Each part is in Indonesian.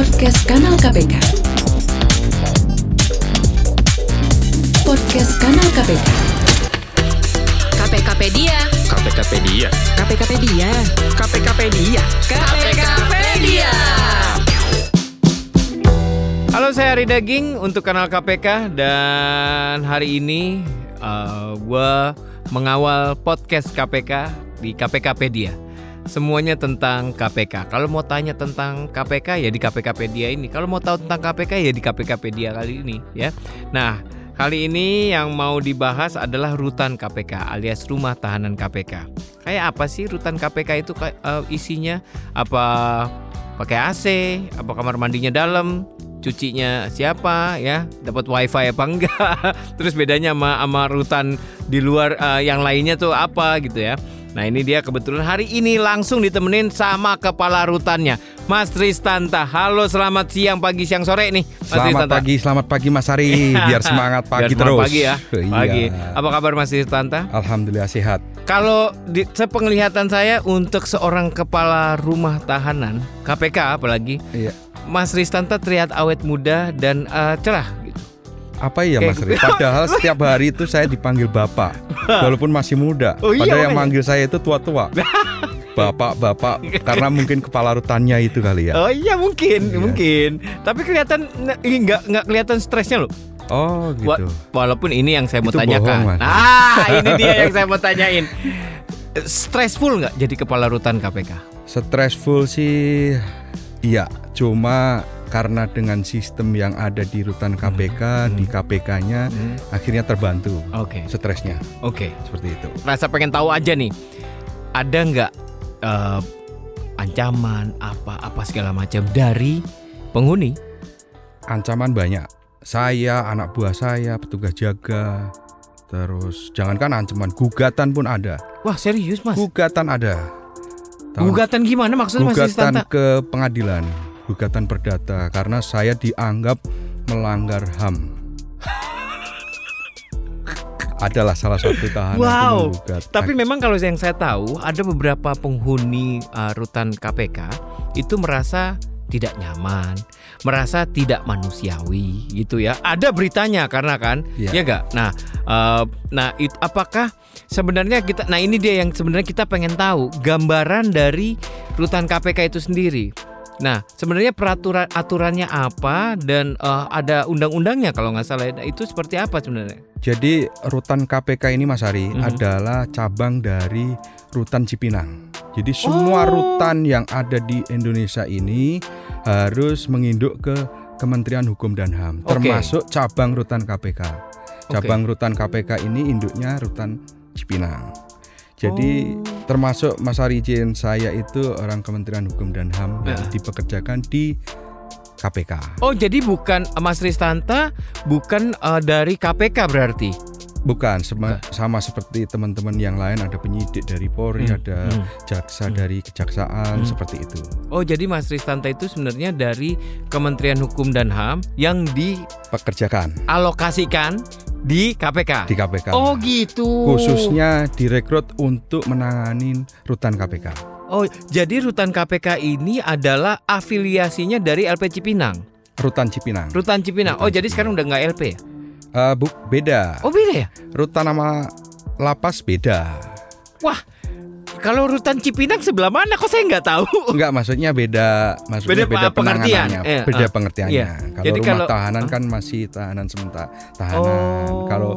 Podcast Kanal KPK. Podcast Kanal KPK. KPKpedia. KPKpedia. KPKpedia. KPKpedia. KPKpedia. Halo saya Ari Daging untuk kanal KPK dan hari ini uh, gue mengawal podcast KPK di KPKpedia. Semuanya tentang KPK. Kalau mau tanya tentang KPK ya di KPKpedia ini. Kalau mau tahu tentang KPK ya di KPKpedia kali ini ya. Nah kali ini yang mau dibahas adalah rutan KPK alias rumah tahanan KPK. Kayak apa sih rutan KPK itu uh, isinya? Apa pakai AC? Apa kamar mandinya dalam? cucinya siapa ya dapat wifi apa enggak terus bedanya sama sama rutan di luar uh, yang lainnya tuh apa gitu ya Nah ini dia kebetulan hari ini langsung ditemenin sama kepala rutannya Mas Tristanta Halo selamat siang, pagi, siang, sore nih Mas Selamat Tristanta. pagi, selamat pagi Mas Ari Biar semangat pagi Biar semangat terus pagi ya Iya. Pagi Apa kabar Mas Tristanta? Alhamdulillah sehat Kalau di sepenglihatan saya untuk seorang kepala rumah tahanan KPK apalagi Iya. Mas Ristanta terlihat awet muda dan eh, cerah. Apa ya Mas Ari? Padahal setiap hari itu saya dipanggil Bapak Walaupun masih muda Oh iya, Padahal yang manggil saya itu tua-tua Bapak, Bapak Karena mungkin kepala rutannya itu kali ya Oh iya mungkin, Iya. mungkin. Tapi kelihatan nggak nggak kelihatan stresnya loh. Oh Wa- gitu walaupun ini yang saya mau Itu tanyakan. bohong, ah, ini dia yang saya mau tanyain. Stressful nggak jadi kepala rutan KPK? Stressful sih Iya Cuma karena dengan sistem yang ada di rutan KPK Di KPK-nya Hmm. Akhirnya terbantu Oke, Stresnya oke. Seperti itu Rasa pengen tahu aja nih. Ada nggak eh, ancaman apa apa segala macam dari penghuni? ancaman banyak. Saya, anak buah saya, petugas jaga, terus jangankan ancaman, gugatan pun ada. Wah serius mas? Gugatan ada. Tahun- Gugatan gimana maksudnya Mas gugatan ke pengadilan, gugatan perdata karena saya dianggap melanggar HAM. Adalah salah satu tahanan Wow. menggugat. Tapi memang kalau yang saya tahu ada beberapa penghuni uh, rutan KPK itu merasa tidak nyaman, merasa tidak manusiawi gitu ya. Ada beritanya karena kan, Iya. ya enggak? Nah, uh, nah it, apakah sebenarnya kita nah ini dia yang sebenarnya kita pengen tahu gambaran dari rutan KPK itu sendiri. Nah, sebenarnya peraturan aturannya apa dan uh, ada undang-undangnya kalau nggak salah itu seperti apa sebenarnya? Jadi rutan KPK ini Mas Ari Mhm. adalah cabang dari rutan Cipinang. Jadi semua Oh. rutan yang ada di Indonesia ini harus menginduk ke Kementerian Hukum dan HAM, Oke. termasuk cabang rutan KPK. Cabang rutan KPK ini induknya rutan Cipinang. Jadi Oh. termasuk Mas Ari izin saya itu orang Kementerian Hukum dan HAM yang Ya. dipekerjakan di KPK. Oh jadi bukan Mas Ristanta bukan uh, dari KPK berarti? Bukan sama, sama seperti teman-teman yang lain ada penyidik dari Polri, Hmm, ada hmm. jaksa Hmm. dari kejaksaan Hmm. seperti itu. Oh jadi Mas Ristanta itu sebenarnya dari Kementerian Hukum dan HAM yang Pekerjakan dialokasikan di KPK. di KPK. Oh gitu. Khususnya direkrut untuk menangani rutan KPK. Oh jadi rutan KPK ini adalah afiliasinya dari LP Cipinang. Rutan Cipinang. Rutan Cipinang. Rutan oh jadi Cipinang. sekarang udah nggak LP ya? Eh, bu, beda. Oh beda ya? Rutan nama lapas beda. Wah kalau rutan Cipinang sebelah mana? Kok saya nggak tahu? Enggak, maksudnya beda, maksudnya Beda beda, apa- pengertian? penanganannya, Eh, beda ah, pengertiannya. iya. Kalau Jadi rumah kalau- tahanan ah. kan masih tahanan sementara, tahanan. Kalau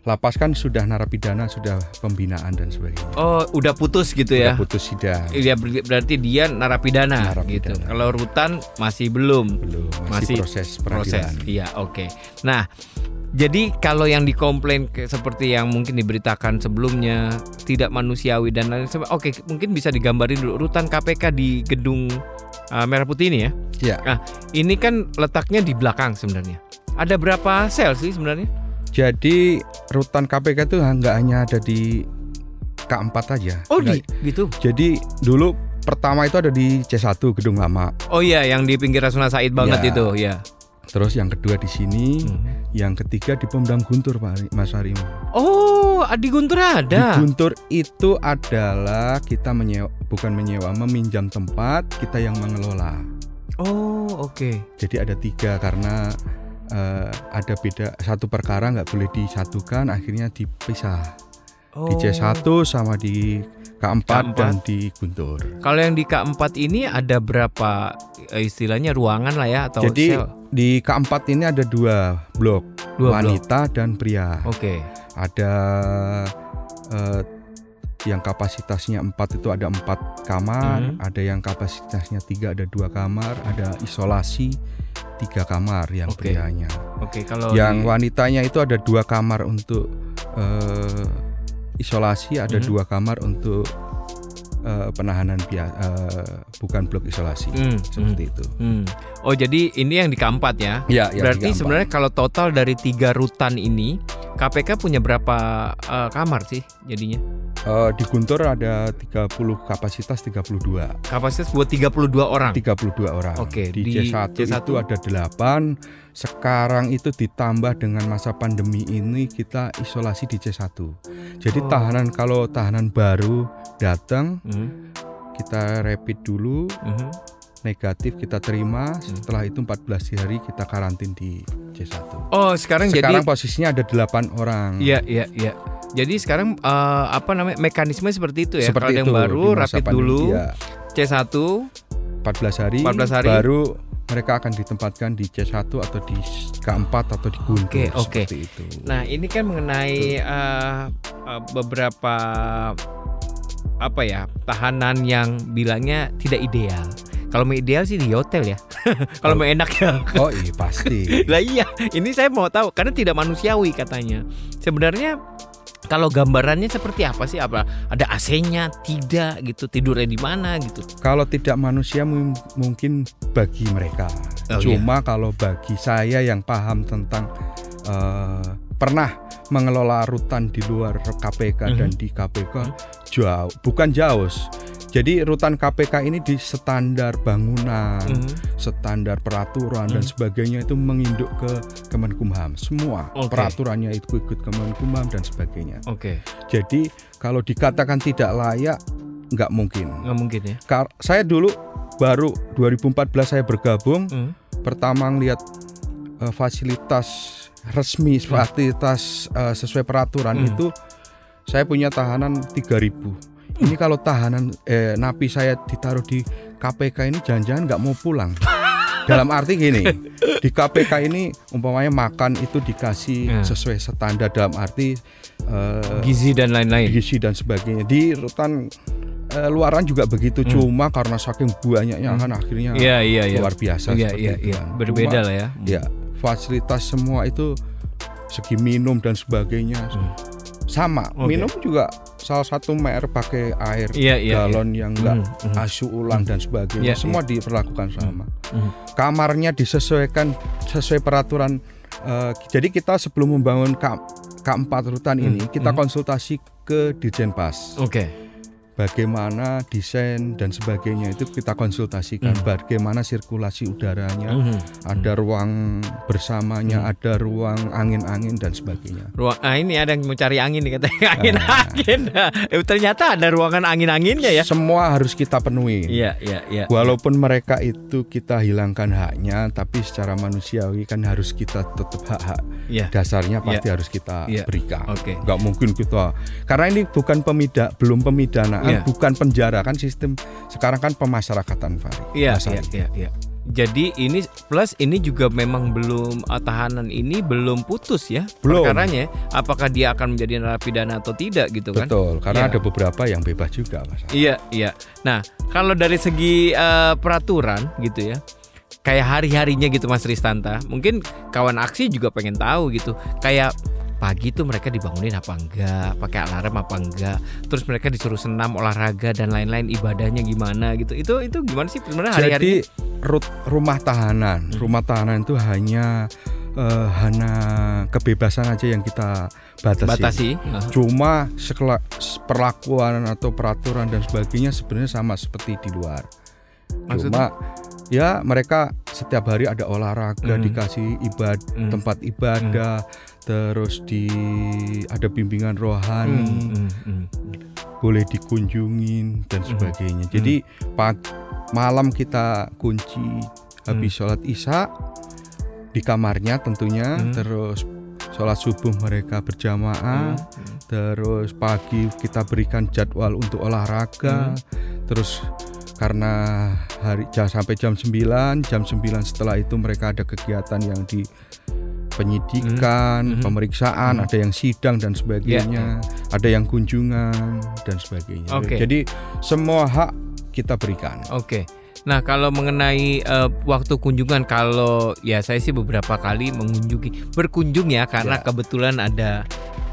lapas kan sudah narapidana, sudah pembinaan dan sebagainya. Oh udah putus gitu ya? putus sidang. Iya ber- berarti dia narapidana, Narapidana. gitu. Kalau rutan masih belum Belum, masih, Masih proses proses. peradilan. Iya, oke. Nah, jadi kalau yang dikomplain ke- seperti yang mungkin diberitakan sebelumnya tidak manusiawi dan lain sebagainya. Oke, mungkin bisa digambarin dulu rutan KPK di gedung uh, Merah Putih ini ya. Iya. Nah, ini kan letaknya di belakang sebenarnya. Ada berapa sel sih sebenarnya? Jadi rutan KPK itu nggak hanya ada di K4 aja. Oh, di gitu. Jadi dulu pertama itu ada di C1 gedung lama. Oh iya, yang di pinggir Rasuna Said banget Iya. itu, ya. Terus yang kedua di sini, Hmm. yang ketiga di Pemdam Guntur Pak Mas Harim. Oh, Adi Guntur Di ada. Guntur itu adalah kita menyewa bukan menyewa, meminjam tempat, kita yang mengelola. Oh, oke. Jadi ada tiga karena eh, ada beda satu perkara nggak boleh disatukan, akhirnya dipisah Oh. di C1 sama di K4, K4. dan di Guntur. Kalau yang di K4 ini ada berapa eh, istilahnya ruangan lah ya atau Jadi sel? di K4 ini ada dua blok, Dua blok. wanita dan pria. Oke. Ada eh, yang kapasitasnya 4 itu ada empat kamar, Mhm. ada yang kapasitasnya tiga ada dua kamar, ada isolasi tiga kamar yang Oke. prianya. Oke, kalau yang di- wanitanya itu ada dua kamar untuk eh, isolasi, ada Mhm. dua kamar untuk eh, penahanan biasa, bukan blok isolasi Hmm, seperti itu. Hmm. Oh jadi ini yang di keempat ya? Ya, yang Berarti sebenarnya kalau total dari tiga rutan ini KPK punya berapa eh, kamar sih jadinya? Eh, di Guntur ada 30 kapasitas 32. Kapasitas buat 32 orang. 32 orang. Oke, di, di C1, C1 itu ada 8. Sekarang itu ditambah dengan masa pandemi ini kita isolasi di C1. Jadi Oh. tahanan kalau tahanan baru datang Mhm, kita rapid dulu mhm. negatif kita terima Hmm. setelah itu 14 hari kita karantin di C1. Oh sekarang, Sekarang jadi posisinya ada 8 orang. Iya iya iya. Jadi sekarang eh, apa namanya mekanisme seperti itu ya? Seperti Kalau itu yang baru rapid dulu iya. C1 14 hari, 14 hari. baru mereka akan ditempatkan di C1 atau di K4 atau di Guntur Oke, oke. seperti itu. Nah ini kan mengenai eh, eh, beberapa apa ya tahanan yang bilangnya tidak ideal. Kalau mau ideal sih di hotel ya. Kalau mau enak ya. Oh iya pasti. Lah iya, ini saya mau tahu karena tidak manusiawi katanya. Sebenarnya kalau gambarannya seperti apa sih? Apa ada AC-nya? Tidak gitu. Tidurnya di mana gitu. kalau tidak manusia mung- mungkin bagi mereka. Oh, Cuma kalau bagi saya yang paham tentang eh, pernah mengelola rutan di luar KPK dan Mhm. di KPK jauh, bukan jauh. Jadi rutan KPK ini di standar bangunan, Mhm. standar peraturan dan Mhm. sebagainya itu menginduk ke Kemenkumham. Semua Oke. peraturannya itu ikut Kemenkumham dan sebagainya. Oke, Jadi kalau dikatakan tidak layak nggak mungkin. nggak mungkin ya. Kar- saya dulu baru 2014 saya bergabung Hmm. pertama ngelihat eh, fasilitas resmi fasilitas eh, sesuai peraturan Hmm. itu saya punya tahanan 3000 ini kalau tahanan eh, napi saya ditaruh di KPK ini jangan-jangan nggak mau pulang dalam arti gini di KPK ini umpamanya makan itu dikasih Ya. sesuai standar dalam arti eh, Gizi dan lain-lain. gizi dan sebagainya di rutan eh, luaran juga begitu Hmm. cuma karena saking banyaknya kan akhirnya Iya iya iya. luar biasa Iya iya itu iya. kan. Berbeda Cuma, lah ya. ya fasilitas semua itu segi minum dan sebagainya Hmm. Sama Oke. minum juga salah satu mer pakai air Iya iya. galon yang enggak Mhm, mhm. asu ulang dan sebagainya Iya, semua diperlakukan sama Mhm. kamarnya disesuaikan sesuai peraturan eh, jadi kita sebelum membangun K, K4 rutan ini Hmm, kita hmm. konsultasi ke Dirjenpas Oke. Bagaimana desain dan sebagainya itu kita konsultasikan Hmm. bagaimana sirkulasi udaranya Mhm. ada ruang bersamanya Hmm. ada ruang angin-angin dan sebagainya Ruang, ah ini ada yang mau cari angin nih katanya angin-angin. eh, ternyata ada ruangan angin-anginnya ya. semua harus kita penuhi Iya iya iya. walaupun mereka itu kita hilangkan haknya tapi secara manusiawi kan harus kita tetap hak-hak Iya. dasarnya pasti harus kita Iya. berikan Oke. nggak mungkin kita karena ini bukan pemida belum pemidanaan Iya. bukan penjara kan sistem sekarang kan pemasyarakatan Fahri Iya iya iya iya. Jadi ini plus ini juga memang belum ah, tahanan ini belum putus ya Belum. perkaranya. Apakah dia akan menjadi narapidana atau tidak gitu kan? betul karena Iya. ada beberapa yang bebas juga mas Iya, iya. Nah, kalau dari segi eh, peraturan gitu ya. Kayak hari-harinya gitu Mas Ristanta. Mungkin kawan aksi juga pengen tahu gitu. Kayak pagi tuh mereka dibangunin apa enggak, pakai alarm apa enggak. Terus mereka disuruh senam, olahraga dan lain-lain ibadahnya gimana gitu. Itu itu gimana sih sebenarnya hari-hari? Jadi rumah tahanan, Hmm. rumah tahanan itu hanya eh, hanya kebebasan aja yang kita batasi. batasi. Cuma sekela- perlakuan atau peraturan dan sebagainya sebenarnya sama seperti di luar. Maksudnya? Cuma ya mereka setiap hari ada olahraga, Hmm. dikasih ibad Hmm. tempat ibadah, terus di ada bimbingan rohani, Hmm, hmm, hmm. boleh dikunjungin dan Hmm. sebagainya. Jadi pag- malam kita kunci habis sholat isya di kamarnya tentunya, Hmm. terus sholat subuh mereka berjamaah, Hmm. terus pagi kita berikan jadwal untuk olahraga, Hmm. terus karena hari jam sampai jam 9, jam 9 setelah itu mereka ada kegiatan yang di penyidikan, Hmm. pemeriksaan, Hmm. ada yang sidang dan sebagainya, ada yang kunjungan dan sebagainya. Oke. Jadi semua hak kita berikan. Oke. Nah, kalau mengenai eh, waktu kunjungan kalau ya saya sih beberapa kali mengunjungi berkunjung ya karena Ya. kebetulan ada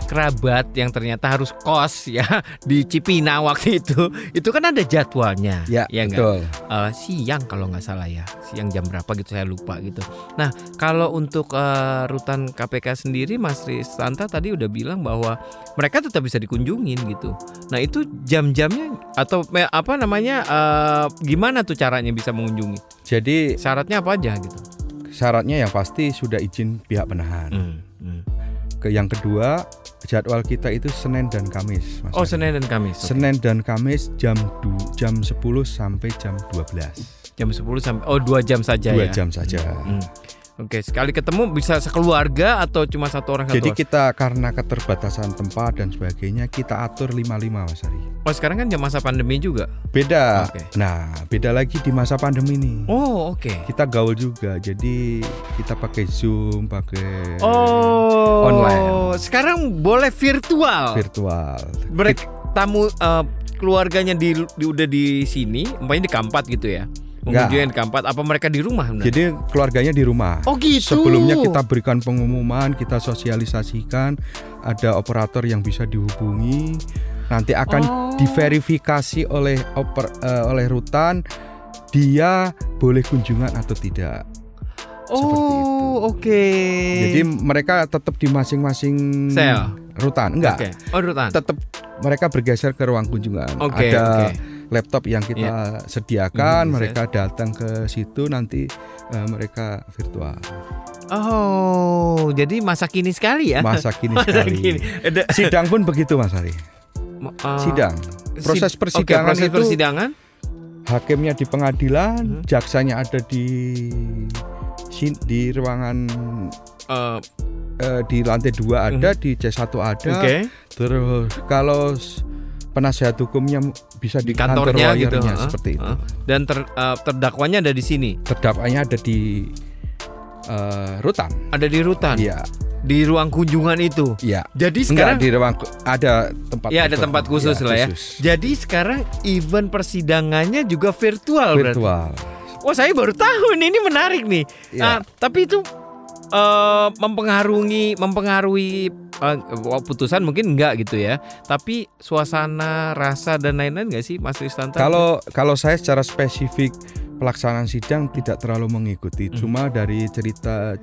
kerabat yang ternyata harus kos ya di Cipina waktu itu. Itu kan ada jadwalnya. Ya, ya betul. Eh, siang kalau nggak salah ya. Siang jam berapa gitu saya lupa gitu. Nah, kalau untuk eh, rutan KPK sendiri Mas Ristanta tadi udah bilang bahwa mereka tetap bisa dikunjungin gitu. Nah, itu jam-jamnya atau apa namanya eh, gimana tuh caranya bisa mengunjungi? Jadi Syaratnya apa aja gitu? syaratnya yang pasti sudah izin pihak penahan. Hmm, hmm. Ke yang kedua, jadwal kita itu Senin dan Kamis. Mas Oh. Senin dan Kamis. Oke. Senin dan Kamis jam du, jam 10 sampai jam 12. Jam 10 sampai oh dua jam saja Dua ya. jam saja. Hmm. Oke, sekali ketemu bisa sekeluarga atau cuma satu orang satu Jadi orang? kita karena keterbatasan tempat dan sebagainya kita atur 55 Mas Ari. Oh, sekarang kan masa pandemi juga. Beda. Oke. Nah, beda lagi di masa pandemi ini. Oh, oke. Kita gaul juga. Jadi kita pakai Zoom, pakai Oh, Online. Sekarang boleh virtual. virtual. Mereka tamu eh, keluarganya di, di- udah di sini, umpamanya di Kampat gitu ya. Enggak. Di Kampat apa mereka di rumah? benar? Jadi keluarganya di rumah. oh gitu. Sebelumnya kita berikan pengumuman, kita sosialisasikan, ada operator yang bisa dihubungi. Nanti akan Oh. diverifikasi oleh oper, eh, oleh rutan dia boleh kunjungan atau tidak. Oh, oke. Jadi mereka tetap di masing-masing Sel. rutan. Enggak. Oke. Oh, rutan. Tetap mereka bergeser ke ruang kunjungan. Oke, ada oke. Laptop yang kita sediakan, Hmm, mereka datang ke situ nanti eh, mereka virtual. Oh, jadi masa kini sekali ya? Masa kini Masa sekali. kini. Sidang pun begitu Mas Ari. eh, Sidang. Proses sid- persidangan oke, proses itu persidangan. hakimnya di pengadilan, Hmm. jaksanya ada di di ruangan eh, eh, di lantai dua ada, di C1 ada. Oke. Terus kalau penasihat hukumnya bisa Di di, kantor kantornya gitu. heeh, seperti itu. Dan ter- eh, terdakwanya ada di sini, Terdakwanya ada di eh, rutan. ada di rutan, Iya, di ruang kunjungan itu. iya. Jadi Enggak sekarang di ruang ada tempat Ya ada tempat khusus Iya, lah ya. khusus. Jadi sekarang event persidangannya juga virtual, berarti. Virtual. Wah saya baru tahu ini menarik nih. Ah, Iya. tapi itu eh, mempengaruhi mempengaruhi eh, putusan mungkin enggak gitu ya. Tapi suasana, rasa dan lain-lain enggak sih Mas Ristanta? Kalau kalau saya secara spesifik pelaksanaan sidang tidak terlalu mengikuti. Hmm. Cuma dari cerita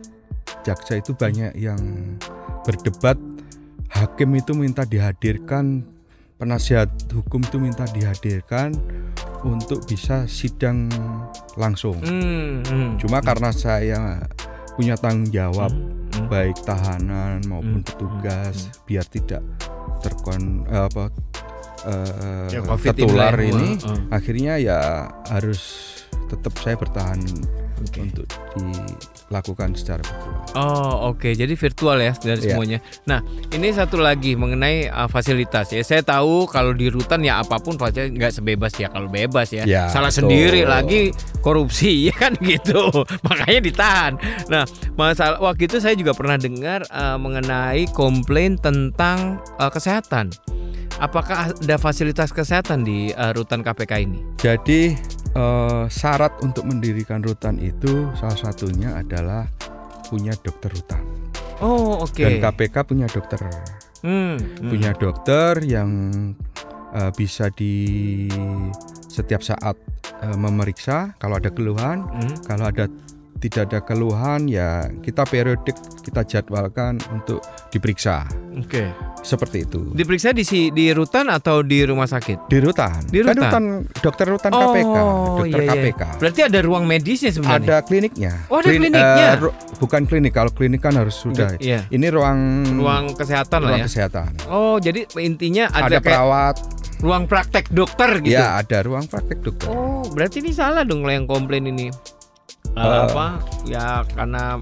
jaksa itu banyak yang berdebat. Hakim itu minta dihadirkan, penasihat hukum itu minta dihadirkan untuk bisa sidang langsung. Hmm, hmm. Cuma karena saya punya tanggung jawab Hmm, hmm. baik tahanan maupun Hmm, petugas biar tidak terkon eh, apa eh, Ya, COVID tertular ini ini uh. akhirnya ya harus tetap saya bertahan Oke. untuk dilakukan secara virtual. Oh oke, jadi virtual ya dari Iya. semuanya. Nah ini satu lagi mengenai uh, fasilitas ya. Saya tahu kalau di rutan ya apa pun fasilitas nggak sebebas ya kalau bebas ya. Ya, Salah betul. sendiri lagi korupsi ya kan gitu. Makanya ditahan. Nah masalah waktu itu saya juga pernah dengar uh, mengenai komplain tentang uh, kesehatan. Apakah ada fasilitas kesehatan di uh, rutan KPK ini? Jadi eh, syarat untuk mendirikan rutan itu salah satunya adalah punya dokter rutan Oh oke. dan KPK punya dokter Hmm, hmm. punya dokter yang eh, bisa di setiap saat eh, memeriksa kalau ada keluhan Hmm. kalau ada tidak ada keluhan ya kita periodik kita jadwalkan untuk diperiksa Oke. Seperti itu Diperiksa di si di rutan atau di rumah sakit? di rutan Di kan rutan? rutan dokter rutan KPK dokter iya, iya. KPK Berarti ada ruang medisnya sebenarnya. ada kliniknya Oh, ada Klin- kliniknya? ru- bukan klinik kalau klinik kan harus sudah Iya. ini ruang Ruang kesehatan lah ruang ya. kesehatan Oh, jadi intinya ada, ada, perawat ruang praktek dokter gitu. ya ada ruang praktek dokter Oh, berarti ini salah dong lah yang komplain ini. Uh, apa ya karena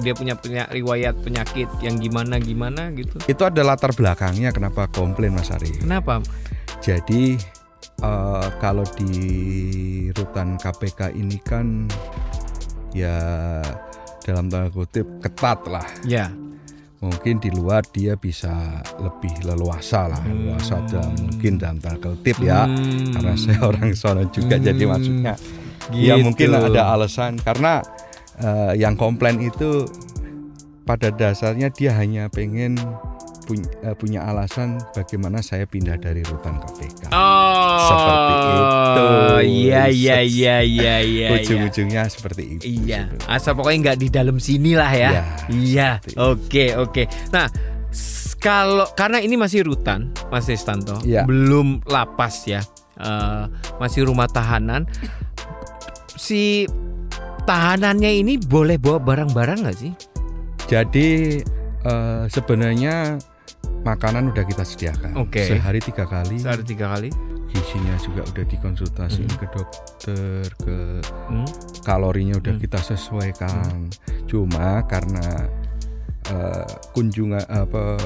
dia punya punya riwayat penyakit yang gimana gimana gitu. Itu ada latar belakangnya kenapa komplain Mas Ari. Kenapa? Jadi eh, kalau di rutan KPK ini kan ya dalam tanda kutip ketat lah. Ya. Mungkin di luar dia bisa lebih leluasa lah, leluasa dalam mungkin dalam tanda kutip ya. Hmm. Karena saya orang sono juga Hmm. jadi maksudnya ya Gitu. mungkin ada alasan karena eh, yang komplain itu pada dasarnya dia hanya pengen punya, punya alasan bagaimana saya pindah dari rutan KPK. Oh, Seperti itu. Iya iya iya iya iya. iya. Ujung-ujungnya seperti itu. Iya, asal pokoknya nggak di dalam sini lah ya. Ya, iya, itu. oke oke. Nah, kalau karena ini masih rutan, Mas Destanto, Iya. belum lapas ya, Eh, masih rumah tahanan. Si tahanannya ini boleh bawa barang-barang nggak sih? Jadi eh, sebenarnya makanan udah kita sediakan. Oke. Sehari tiga kali. Sehari tiga kali. Gizinya juga udah dikonsultasiin Hmm. ke dokter, ke Hmm. kalorinya udah Hmm. kita sesuaikan. Cuma karena eh, kunjungan apa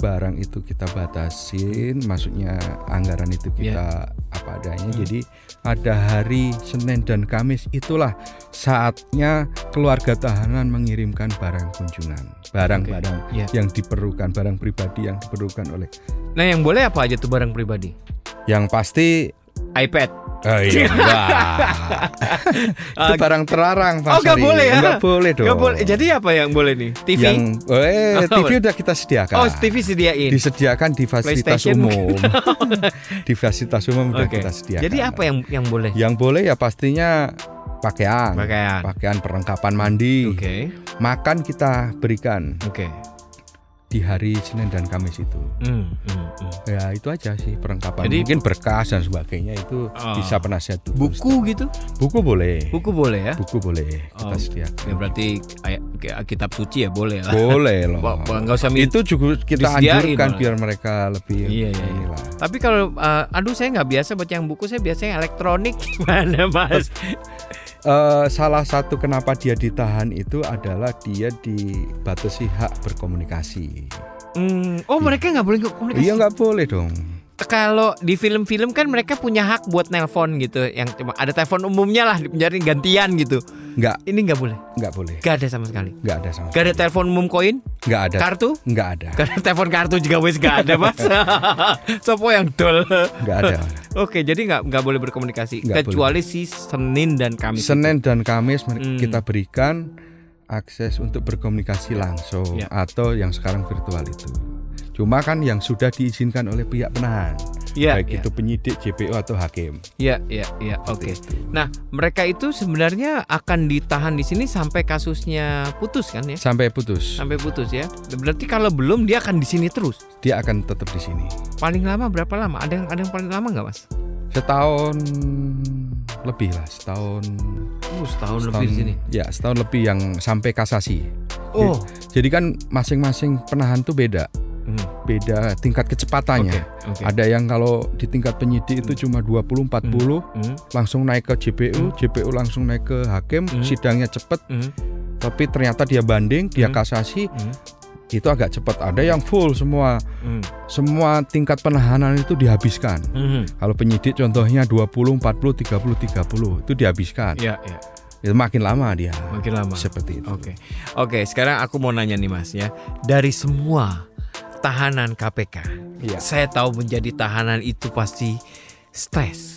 barang itu kita batasin, maksudnya anggaran itu kita apa adanya. Iya. Hmm. Jadi ada hari Senin dan Kamis itulah saatnya keluarga tahanan mengirimkan barang kunjungan, barang-barang Iya. yang diperlukan, barang pribadi yang diperlukan oleh Nah, yang boleh apa aja tuh barang pribadi? yang pasti iPad. Oh iya, enggak. itu Ah, barang terlarang Pak Oh, nggak Sari. boleh ya? Nggak boleh dong. nggak boleh. Jadi apa yang boleh nih? TV. Yang eh Oh, TV udah kita sediakan. oh, TV sediain. Disediakan di fasilitas umum. di fasilitas umum udah Oke. kita sediakan. Jadi apa yang yang boleh? Yang boleh ya pastinya pakaian. Pakaian. Pakaian perlengkapan mandi. Oke. Makan kita berikan Oke. Di hari Senin dan Kamis itu. Hmm, hmm, hmm. Ya itu aja sih perlengkapan. Jadi- Mungkin berkas dan sebagainya itu Ah. bisa penasihat hukum. Buku gitu? Buku boleh. Buku boleh ya? Buku boleh kita Oh, sediakan. Ya berarti kayak kitab suci ya boleh lah. Boleh loh. Ba- ba- nggak usah itu juga kita anjurkan malah. biar mereka lebih Iya, iya, iya. Tapi kalau uh, aduh saya nggak biasa baca yang buku saya biasanya elektronik gimana mas? Eh, salah satu kenapa dia ditahan itu adalah dia dibatasi hak berkomunikasi. Hmm, oh mereka nggak boleh komunikasi. Iya nggak boleh dong. Kalau di film-film kan mereka punya hak buat nelpon gitu, yang cuma ada telepon umumnya lah di penjara gantian gitu. Nggak Ini nggak boleh, nggak boleh. nggak ada sama sekali. Nggak ada sama. Nggak ada telepon umum koin, Nggak ada. kartu, Nggak ada. nggak ada telepon kartu juga wes nggak ada mas. Sopo yang dol. Nggak ada. Oke, jadi nggak nggak boleh berkomunikasi Nggak kecuali si Senin dan Kamis. Senin dan Kamis Hmm. kita berikan akses untuk berkomunikasi langsung Ya. atau yang sekarang virtual itu. Cuma kan yang sudah diizinkan oleh pihak penahan, Iya, baik iya. itu penyidik, JPO atau hakim. Iya, iya, iya. Oke. Itu. Nah, mereka itu sebenarnya akan ditahan di sini sampai kasusnya putus kan ya? Sampai putus, Sampai putus ya. Berarti kalau belum dia akan di sini terus. dia akan tetap di sini. Paling lama berapa lama? Ada yang ada yang paling lama nggak, Mas? Setahun lebih lah, setahun. Oh, setahun, lebih di sini. Ya, setahun lebih yang sampai kasasi. Oh. Jadi kan masing-masing penahan tuh beda, Hmm. beda tingkat kecepatannya. Oke, oke. Ada yang kalau di tingkat penyidik itu cuma 20 40 Hmm, langsung naik ke JPU, JPU langsung naik ke hakim, Hmm. sidangnya cepet, hmm, tapi ternyata dia banding, dia Hmm. kasasi, hmm, itu agak cepat. Ada yang full semua, hmm, semua tingkat penahanan itu dihabiskan. hmm. Kalau penyidik contohnya 20, 40, 30, 30 itu dihabiskan. Ya, ya. Itu makin lama dia. Makin lama. Seperti itu. Oke. Oke, sekarang aku mau nanya nih Mas ya. Dari semua tahanan KPK, Iya. saya tahu menjadi tahanan itu pasti stres.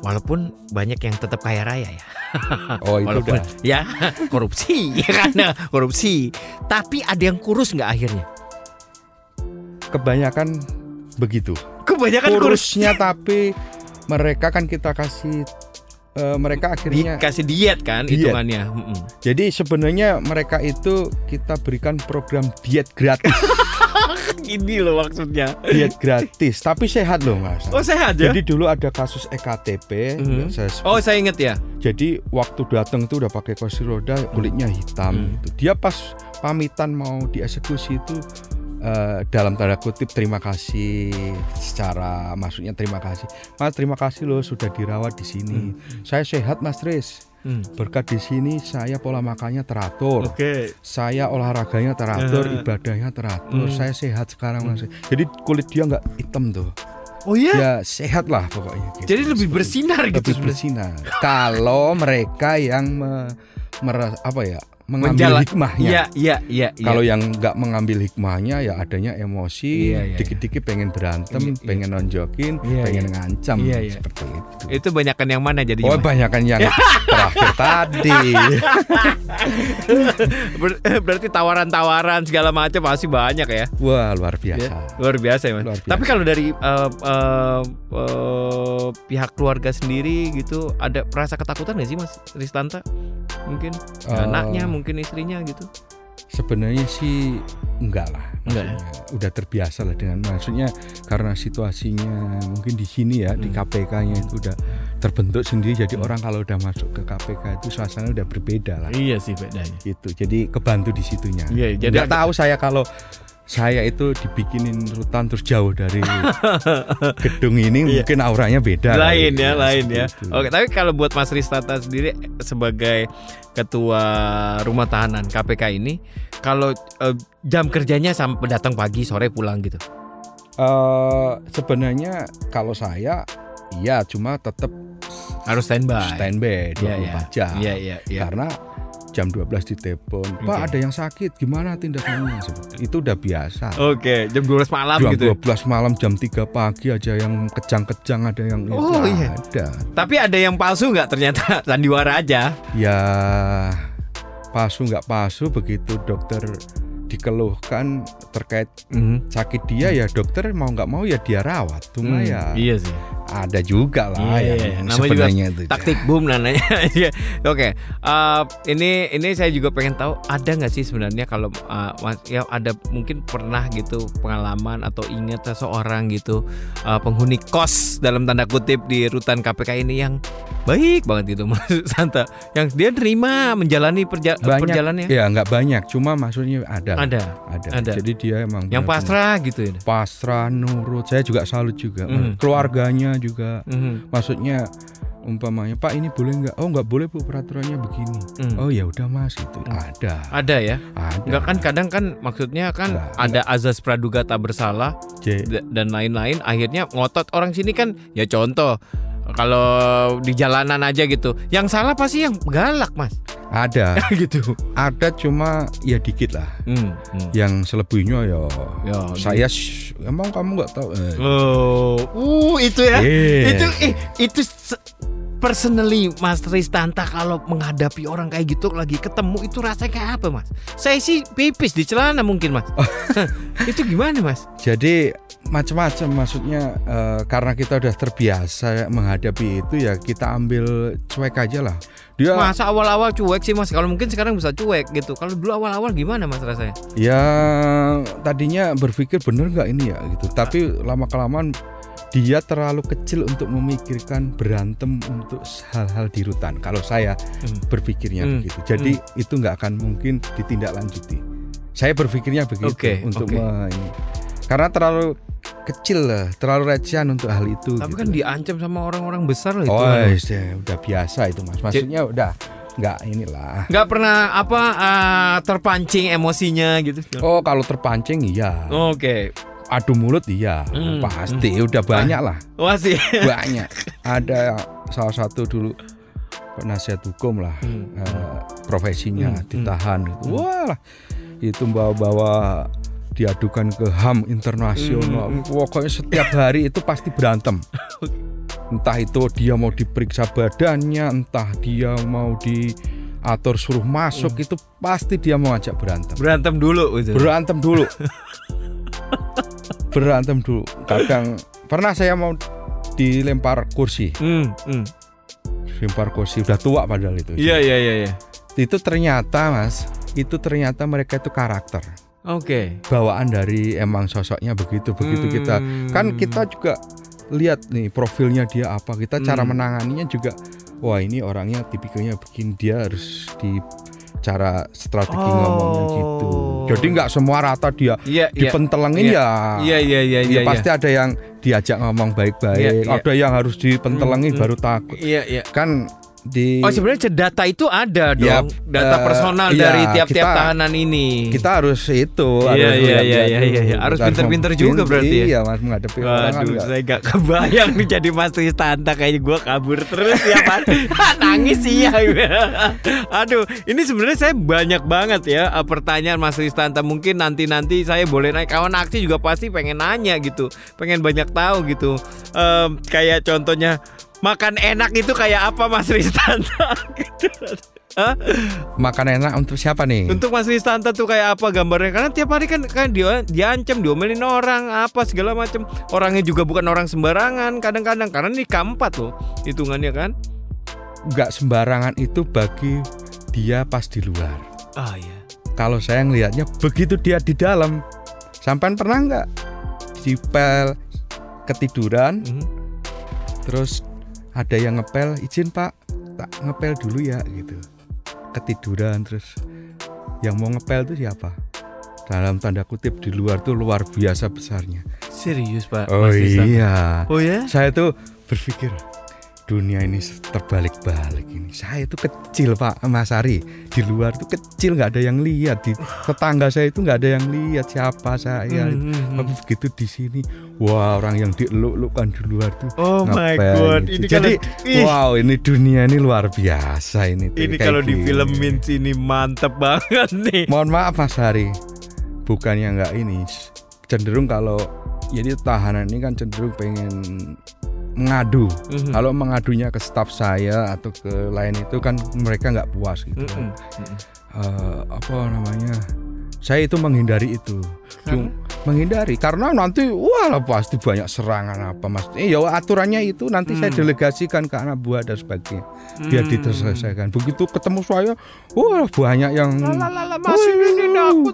Walaupun banyak yang tetap kaya raya ya. Oh itu Walaupun udah. ya korupsi ya karena korupsi. Tapi ada yang kurus nggak akhirnya? Kebanyakan begitu. Kebanyakan kurus. Kurusnya tapi mereka kan kita kasih eh, mereka akhirnya Dikasih diet kan Diet. hitungannya. Mm-mm. jadi sebenarnya mereka itu kita berikan program diet gratis Ini loh maksudnya. diet gratis tapi sehat loh mas Oh sehat ya? jadi dulu ada kasus ektp Mhm. saya sebut. Oh saya inget ya. jadi waktu datang itu udah pakai kursi roda kulitnya hitam Hmm. gitu dia pas pamitan mau dieksekusi itu eh, dalam tanda kutip terima kasih secara maksudnya terima kasih mas terima kasih loh sudah dirawat di sini Hmm. saya sehat mas Tris Hmm. berkat di sini saya pola makannya teratur Oke. saya olahraganya teratur Eh. ibadahnya teratur Hmm. saya sehat sekarang mas jadi kulit dia nggak hitam tuh Oh iya. ya sehat lah pokoknya gitu. Jadi lebih bersinar itu. gitu. lebih bersinar kalau mereka yang me- meras- apa ya mengambil Menjala- hikmahnya Iya, iya, iya. iya. kalau yang nggak mengambil hikmahnya ya adanya emosi, Iya, iya, dikit-dikit pengen berantem, Iya, iya. pengen nonjokin, Iya, pengen iya. ngancam Iya, iya. seperti itu. itu banyakkan yang mana jadi? Oh banyakan yang terakhir tadi. Ber- berarti tawaran-tawaran segala macam masih banyak ya. Wah luar Ya, biasa. luar biasa ya mas. Luar biasa. Tapi kalau dari eh, eh, eh, pihak keluarga sendiri gitu, ada rasa ketakutan nggak sih mas Ristanta? Mungkin Eh, anaknya, mungkin istrinya gitu. Sebenarnya sih enggak lah. Enggak ya? Udah terbiasa lah dengan maksudnya karena situasinya mungkin di sini ya di Hmm. KPK-nya itu udah terbentuk sendiri. Jadi orang kalau udah masuk ke KPK itu suasana udah berbeda lah. Iya sih bedanya. Gitu. Jadi kebantu di situnya. Iya, jadi Nggak agak- tahu saya kalau saya itu dibikinin rutan terus jauh dari gedung ini Iya. mungkin auranya beda. lain kali. ya, lain ya. itu. Oke, tapi kalau buat Mas Ristanta sendiri sebagai ketua rumah tahanan KPK ini, kalau eh, jam kerjanya sampai datang pagi sore pulang gitu. Eh, sebenarnya kalau saya iya cuma tetap Harus standby. standby 24 Iya, iya. jam. Iya, iya, iya. Karena jam 12 ditelepon, Pak Oke. ada yang sakit, gimana tindakannya? Itu udah biasa. Oke, jam 12 malam jam gitu. ya? 12 malam, jam 3 pagi aja yang kejang-kejang ada yang Oh, itu iya. ada. Tapi ada yang palsu nggak ternyata sandiwara aja. Ya palsu nggak palsu begitu dokter dikeluhkan terkait sakit dia ya dokter mau nggak mau ya dia rawat. Cuma Hmm, ya Iya sih. Ada juga lah Iya, yang iya. Namanya juga sebenarnya itu. Taktik boom namanya. Iya. Oke. eh, ini ini saya juga pengen tahu ada nggak sih sebenarnya kalau Mas ya ada mungkin pernah gitu pengalaman atau ingat seseorang gitu eh, penghuni kos dalam tanda kutip di rutan KPK ini yang baik banget gitu Mas Santa yang dia terima menjalani perja banyak perjalanannya. ya nggak banyak cuma maksudnya ada Ada. ada, ada. jadi dia emang Yang pasrah gitu ya. pasrah nurut saya juga salut juga Mhm. keluarganya juga. Mhm. maksudnya umpamanya Pak ini boleh nggak? Oh nggak boleh bu peraturannya begini. Hmm. oh ya udah mas itu Hmm. ada. Ada ya. ada. Enggak kan kadang kan maksudnya kan Nggak, ada azas praduga tak bersalah J- dan lain-lain. Akhirnya ngotot orang sini kan ya contoh kalau di jalanan aja gitu. Yang salah pasti yang galak mas. Ada. Gitu. Ada cuma ya dikit lah. Hmm, hmm. yang selebihnya ya Ya, saya emang kamu nggak tahu? Eh. oh uh itu ya. Iya. itu eh, itu personally Mas Ristanta kalau menghadapi orang kayak gitu lagi ketemu itu rasanya kayak apa mas saya sih pipis di celana mungkin mas itu gimana mas Jadi macam-macam maksudnya eh, karena kita udah terbiasa menghadapi itu ya kita ambil cuek aja lah. Dia Masa awal-awal cuek sih mas? Kalau mungkin sekarang bisa cuek gitu. Kalau dulu awal-awal gimana mas rasanya? ya tadinya berpikir bener nggak ini ya gitu. Tapi lama kelamaan dia terlalu kecil untuk memikirkan berantem untuk hal-hal di rutan. Kalau saya Hmm. berpikirnya Hmm. begitu. Jadi itu nggak akan mungkin ditindaklanjuti. Saya berpikirnya begitu Oke, untuk oke. me- karena terlalu kecil lah, terlalu recehan untuk hal itu. Tapi gitu. kan diancam sama orang-orang besar loh itu. Oh, kan. ya, udah biasa itu mas. Maksudnya udah nggak inilah. Nggak pernah apa ah, terpancing emosinya gitu. Oh kalau terpancing iya. Oke. Adu mulut iya. Hmm, Pasti udah banyak lah. Wah sih. Banyak. Ada salah satu dulu penasihat hukum lah. Hmm, eh, profesinya Hmm, ditahan. gitu. Wah lah. Itu bawa-bawa diadukan ke HAM internasional. Hmm, Pokoknya setiap hari itu pasti berantem. Entah itu dia mau diperiksa badannya, entah dia mau diatur suruh masuk, itu pasti dia mau ajak berantem. Berantem dulu gitu. Berantem dulu. berantem dulu. Kadang pernah saya mau dilempar kursi, Hmm, hmm. lempar kursi udah tua padahal itu. Iya iya iya. iya. Itu ternyata mas, itu ternyata mereka itu karakter. Oke. bawaan dari emang sosoknya begitu begitu kita Hmm. kan kita juga lihat nih profilnya dia apa kita cara Hmm. menanganinya juga wah ini orangnya tipikalnya begini dia harus di cara strategi Oh. ngomongnya gitu jadi nggak semua rata dia Iya iya. dipentelengin Iya. ya Iya iya iya Ya, iya. pasti ada yang diajak ngomong baik-baik Iya, iya. ada yang harus dipentelengin Hmm, baru takut Iya iya. kan di Oh sebenarnya data itu ada dong, Ya, data eh, personal iya, dari tiap-tiap kita- tahanan ini. kita harus itu Iya, harus iya, iya, iya, iya, iya. Harus pinter-pinter juga berarti ya? Iya, Mas menghadapi orang Waduh, nggak- saya gak kebayang nih jadi Mas Tristanta kayaknya gue kabur terus ya Pak. Nangis iya. Aduh, ini sebenarnya saya banyak banget ya eh, pertanyaan Mas Tristanta. Mungkin nanti-nanti saya boleh naik kawan aksi juga pasti pengen nanya gitu, pengen banyak tahu gitu. Em, kayak contohnya makan enak itu kayak apa Mas Tristanta? Hah? makan enak untuk siapa nih? Untuk Mas Ristanta tuh kayak apa gambarnya? Karena tiap hari kan kan dia diancam, diomelin orang, apa segala macam. Orangnya juga bukan orang sembarangan kadang-kadang karena ini keempat loh hitungannya kan. Nggak sembarangan itu bagi dia pas di luar. Ah iya. Kalau saya ngelihatnya begitu dia di dalam, sampai pernah nggak dipel ketiduran, Mhm. terus ada yang ngepel, izin Pak, tak ngepel dulu ya gitu. Ketiduran terus yang mau ngepel itu siapa? Dalam tanda kutip di luar tuh luar biasa besarnya. Serius Pak. Oh Mas iya. Oh ya? Saya tuh berpikir dunia ini terbalik-balik ini. Saya itu kecil Pak Mas Ari di luar tuh kecil nggak ada yang lihat di tetangga saya itu nggak ada yang lihat siapa saya. Hmm, hmm, hmm. Tapi begitu di sini, wah orang yang dieluk-elukkan di luar tuh. Oh my god, ini Jadi kalau wow ini dunia ini luar biasa ini. tuh, ini kayak kalau gini. difilmin sini mantep banget nih. Mohon maaf Mas Hari, bukannya nggak ini, cenderung kalau jadi tahanan ini kan cenderung pengen mengadu. Mhm. Kalau mengadunya ke staf saya atau ke lain itu kan mereka nggak puas gitu. Mhm. Eh, apa namanya? Saya itu menghindari itu. Cum- menghindari karena nanti wah pasti banyak serangan apa mas. Eh ya aturannya itu nanti saya Hmm. delegasikan ke anak buah dan sebagainya biar Hmm. diselesaikan. Begitu ketemu saya, wah banyak yang Lala, masih ini aku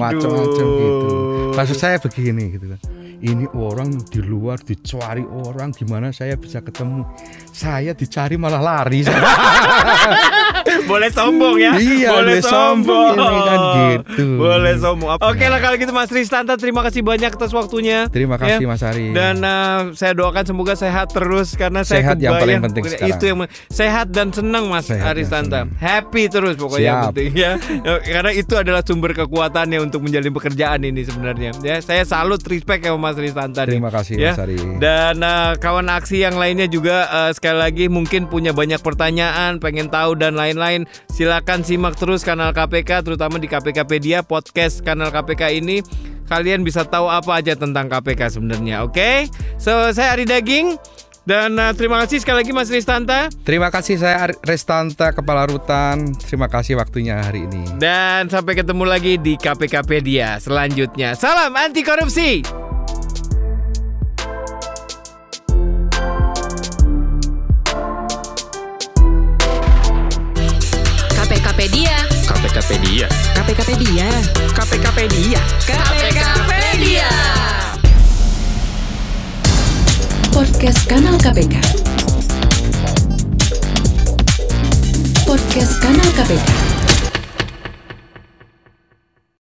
macam-macam gitu. Maksud saya begini gitu kan. Ini orang di luar dicari orang gimana saya bisa ketemu? Saya dicari malah lari. Boleh sombong ya. Iya, boleh sombong ini kan gitu. Boleh sombong. Oke lah kalau gitu Mas Ristanta terima kasih banyak atas waktunya. Terima kasih Ya. Mas Ari. Dan uh, saya doakan semoga sehat terus karena saya Sehat yang paling kebayang penting sekarang. itu yang sehat dan senang Mas Aristanta. Happy terus pokoknya yang Siap. penting ya. Ya, karena itu adalah sumber kekuatannya untuk menjalin pekerjaan ini sebenarnya. Ya, saya salut respect ya Mas Ristanta. nih. Terima kasih Ya. Mas Ari. Dan uh, kawan aksi yang lainnya juga uh, sekali lagi mungkin punya banyak pertanyaan, pengen tahu dan lain-lain. Silakan simak terus kanal KPK, terutama di KPKpedia podcast kanal KPK ini. Kalian bisa tahu apa aja tentang KPK sebenarnya, oke? So saya Ari Daging dan uh, terima kasih sekali lagi Mas Ristanta Terima kasih saya Restanta Kepala Rutan. Terima kasih waktunya hari ini. dan sampai ketemu lagi di KPKpedia selanjutnya. Salam anti korupsi. KPKpedia. KPKpedia. KPKpedia. KPKpedia. Podcast Kanal KPK. Podcast Kanal KPK.